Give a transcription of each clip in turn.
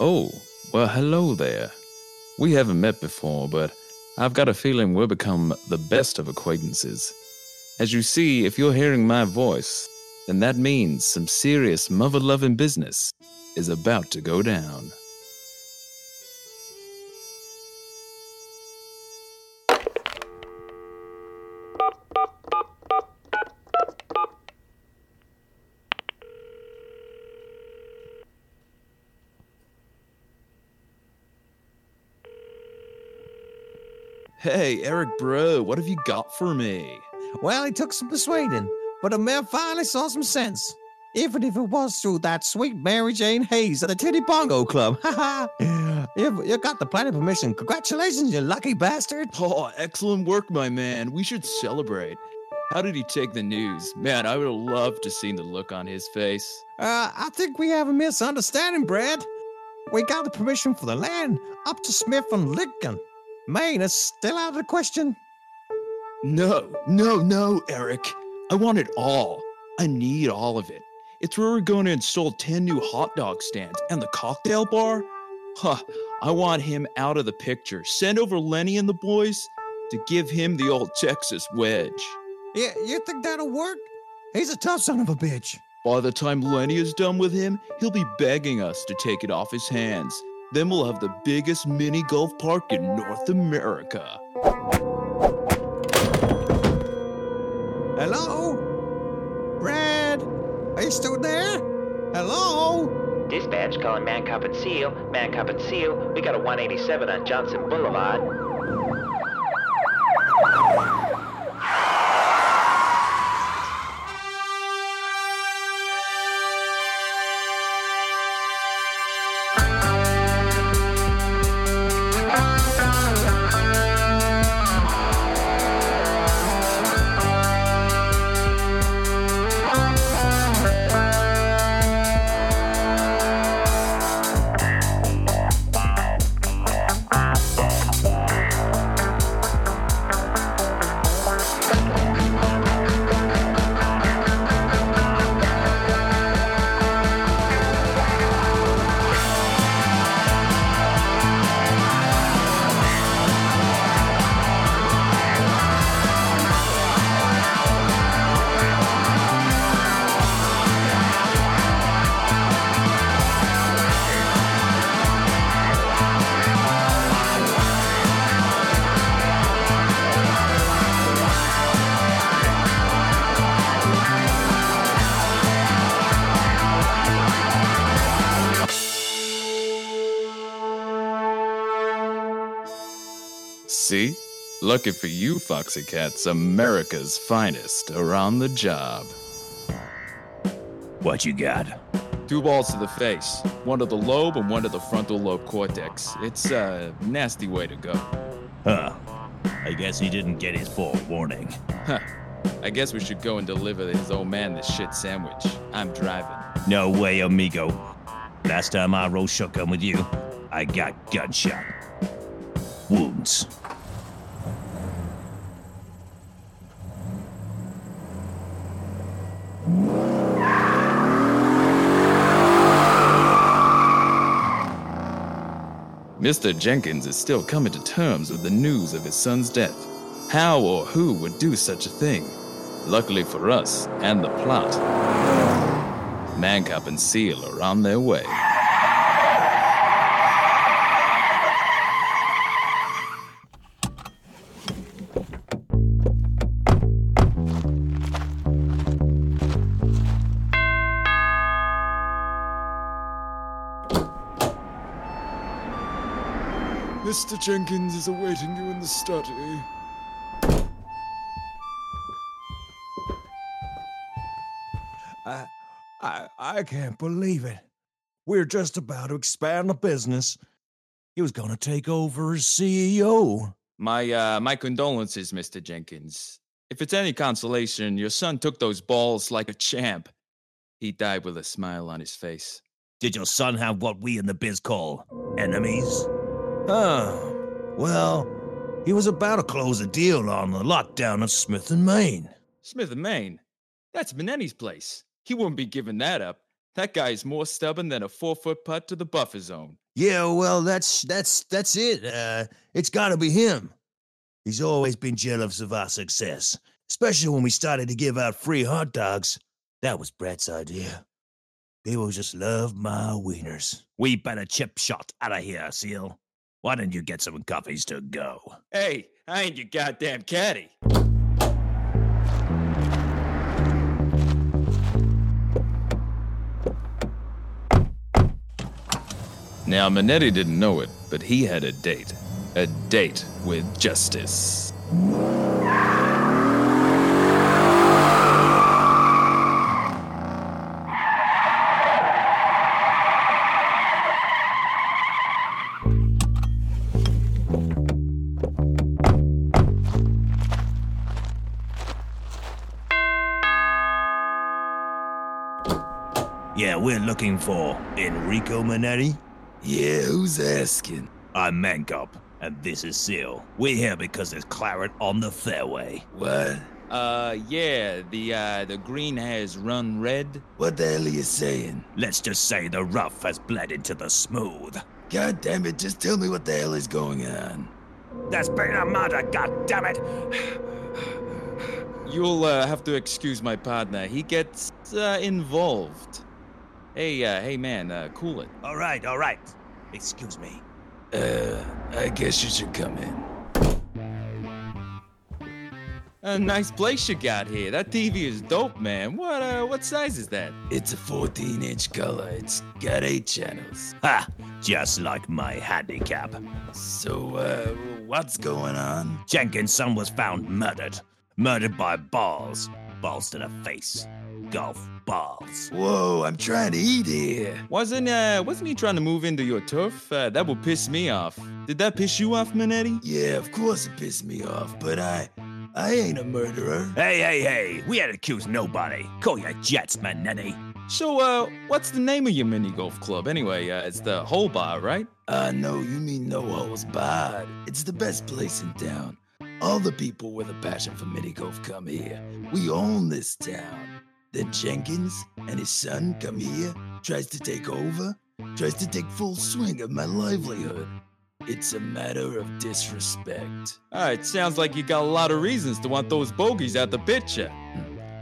Oh, well, hello there. We haven't met before, but I've got a feeling we'll become the best of acquaintances. As you see, if you're hearing my voice, then that means some serious mother loving business is about to go down. Hey, Eric Bro, what have you got for me? Well, it took some persuading, but the man finally saw some sense. Even if it was through that sweet Mary Jane Hayes at the Titty Bongo Club. Ha ha! You you got the planet permission. Congratulations, you lucky bastard. Oh, excellent work, my man. We should celebrate. How did he take the news? Man, I would have loved to seen the look on his face. Uh, I think we have a misunderstanding, Brad. We got the permission for the land up to Smith and Lincoln. Main is still out of the question. No, no, no, Eric. I want it all. I need all of it. It's where we're going to install 10 new hot dog stands and the cocktail bar. Huh, I want him out of the picture. Send over Lenny and the boys to give him the old Texas wedge. Yeah, you think that'll work? He's a tough son of a bitch. By the time Lenny is done with him, he'll be begging us to take it off his hands. Then we'll have the biggest mini golf park in North America. Hello? Brad? Are you still there? Hello? Dispatch calling Man Cop and Seal. Man Cop and Seal. We got a 187 on Johnson Boulevard. See? Lucky for you, Foxy Cats, America's finest are on the job. What you got? Two balls to the face, one to the lobe and one to the frontal lobe cortex. It's a nasty way to go. Huh. I guess he didn't get his forewarning. Huh. I guess we should go and deliver his old man this shit sandwich. I'm driving. No way, amigo. Last time I rode shotgun with you, I got gunshot. Wounds. Mr. Jenkins is still coming to terms with the news of his son's death. How or who would do such a thing? Luckily for us and the plot, Mancop and Seal are on their way. Mr. Jenkins is awaiting you in the study. I, I, I can't believe it. We're just about to expand the business. He was going to take over as CEO. My uh my condolences, Mr. Jenkins. If it's any consolation, your son took those balls like a champ. He died with a smile on his face. Did your son have what we in the biz call enemies? Oh, well, he was about to close a deal on the lot down at Smith and Main. Smith and Main. That's Benenni's place. He wouldn't be giving that up. That guy's more stubborn than a four foot putt to the buffer zone. Yeah, well, that's that's that's it. Uh, it's got to be him. He's always been jealous of our success, especially when we started to give out free hot dogs. That was Brett's idea. People just love my wieners. We better chip shot out of here, Seal. Why don't you get some coffees to go? Hey, I ain't your goddamn caddy. Now, Manetti didn't know it, but he had a date. A date with justice. Yeah, we're looking for Enrico Manetti? Yeah, who's asking? I'm Mancop, and this is Seal. We're here because there's claret on the fairway. What? Uh, yeah, the, uh, the green has run red. What the hell are you saying? Let's just say the rough has bled into the smooth. God damn it, just tell me what the hell is going on. There's been a murder, goddammit! You'll, uh, have to excuse my partner. He gets, uh, involved. Hey, uh, hey man, uh, cool it. All right, all right. Excuse me. Uh, I guess you should come in. A nice place you got here. That TV is dope, man. What, uh, what size is that? It's a 14 inch color. It's got eight channels. Ha! Just like my handicap. So, uh, what's going on? Jenkins' son was found murdered. Murdered by balls. Balls to the face. Golf balls. Whoa, I'm trying to eat here. Wasn't, uh, wasn't he trying to move into your turf? Uh, that would piss me off. Did that piss you off, Manetti? Yeah, of course it pissed me off, but I. I ain't a murderer. Hey, hey, hey, we ain't accused nobody. Call your jets, Manetti. So, uh, what's the name of your mini golf club anyway? Uh, it's the Hole Bar, right? Uh, no, you mean No Holes Barred. It's the best place in town. All the people with a passion for mini golf come here. We own this town. Then Jenkins and his son come here, tries to take over, tries to take full swing of my livelihood. It's a matter of disrespect. Ah, Alright, sounds like you got a lot of reasons to want those bogeys out the picture.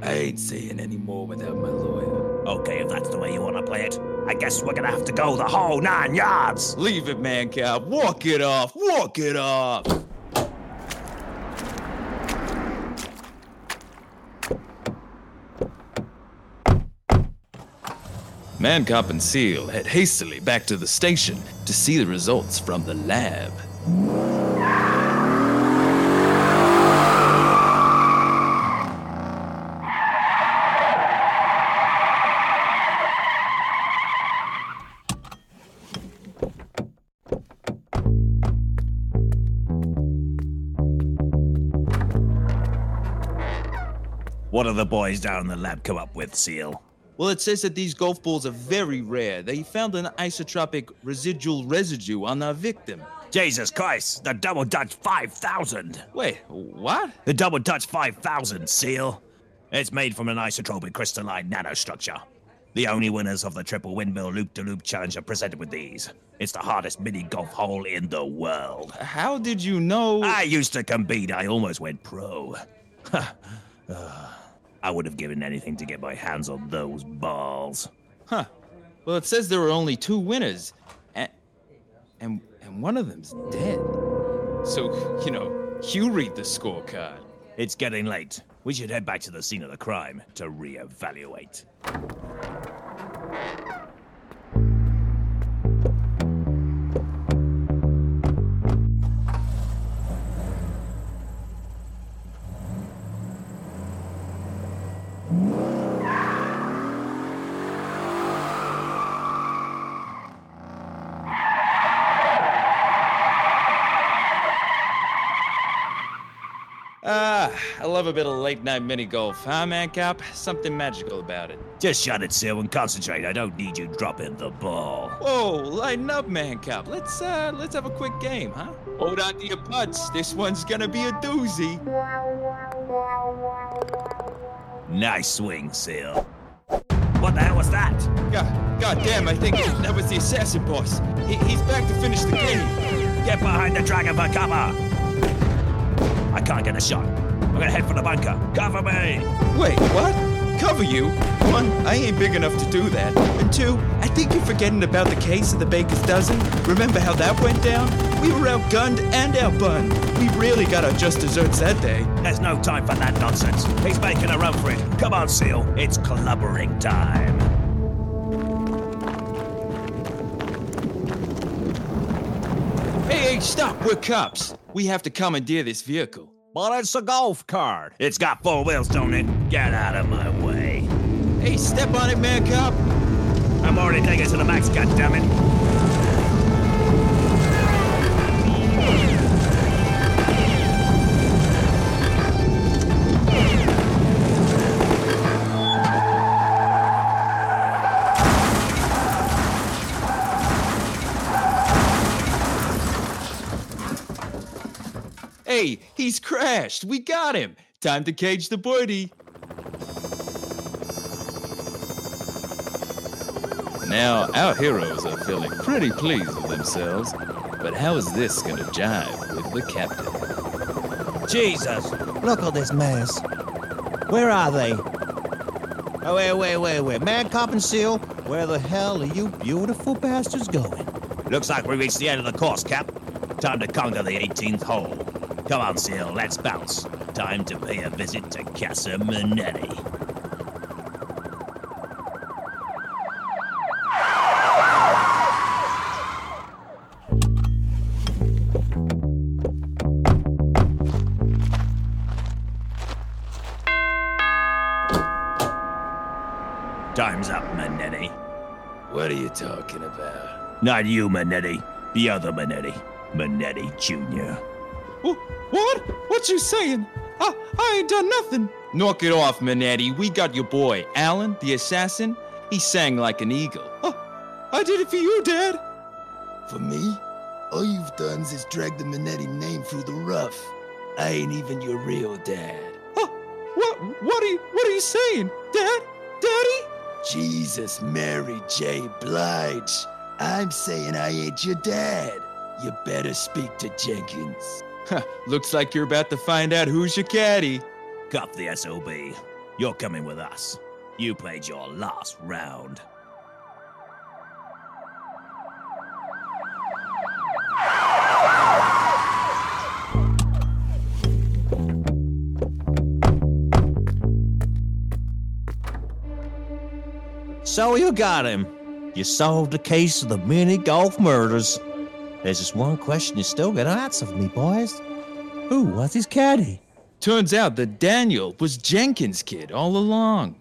I ain't saying any more without my lawyer. Okay, if that's the way you want to play it, I guess we're gonna have to go the whole nine yards. Leave it, man, Cap. Walk it off. Walk it off. Mancop and Seal head hastily back to the station to see the results from the lab. What do the boys down in the lab come up with, Seal? Well, it says that these golf balls are very rare. They found an isotropic residual residue on our victim. Jesus Christ, the Double Dutch 5000! Wait, what? The Double Dutch 5000, Seal. It's made from an isotropic crystalline nanostructure. The only winners of the Triple Windmill Loop de Loop Challenge are presented with these. It's the hardest mini golf hole in the world. How did you know? I used to compete, I almost went pro. Uh, I would have given anything to get my hands on those balls. Huh. Well, it says there were only two winners, and and and one of them's dead. So you know, you read the scorecard. It's getting late. We should head back to the scene of the crime to reevaluate. Ah, I love a bit of late night mini golf, huh, Mancop? Something magical about it. Just shut it, Seal, and concentrate. I don't need you dropping the ball. Whoa, lighten up, Mancop. Let's uh, let's have a quick game, huh? Hold on to your butts. This one's gonna be a doozy. Nice swing, Seal. What the hell was that? God, God damn, I think that was the assassin boss. He, he's back to finish the game. Get behind the dragon for cover! I can't get a shot. I'm gonna head for the bunker. Cover me! Wait, what? Cover you? One, I ain't big enough to do that. And two, I think you're forgetting about the case of the baker's dozen. Remember how that went down? We were outgunned and outbunned. We really got our just desserts that day. There's no time for that nonsense. He's making a run for it. Come on, Seal. It's clubbering time. Hey, hey, stop! We're cops. We have to commandeer this vehicle. But it's a golf cart. It's got four wheels, don't it? Get out of my way. Hey, step on it, man cop. I'm already taking it to the max, goddammit. Hey, he's crashed. We got him. Time to cage the birdie. Now, our heroes are feeling pretty pleased with themselves, but how is this gonna jive with the captain? Jesus, look at this mess. Where are they? Oh, wait, wait, wait, wait. Man, Cop, and Seal, where the hell are you beautiful bastards going? Looks like we reached the end of the course, Cap. Time to conquer the 18th hole. Come on, Seal, let's bounce. Time to pay a visit to Casa Manetti. Time's up, Manetti. What are you talking about? Not you, Manetti. The other Manetti. Manetti Jr. Wh- What? What you saying? I, I ain't done nothing. Knock it off, Manetti. We got your boy, Alan, the assassin. He sang like an eagle. Oh, I did it for you, Dad. For me? All you've done is drag the Manetti name through the rough. I ain't even your real dad. Oh, what? What are you? What are you saying, Dad? Daddy? Jesus, Mary J. Blige. I'm saying I ain't your dad. You better speak to Jenkins. Looks like you're about to find out who's your caddy. Cuff the SOB. You're coming with us. You played your last round. So you got him. You solved the case of the mini golf murders. There's just one question you still got to answer for me, boys. Who was his caddy? Turns out that Daniel was Jenkins' kid all along.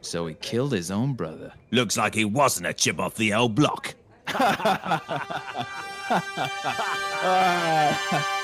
So he killed his own brother. Looks like he wasn't a chip off the old block.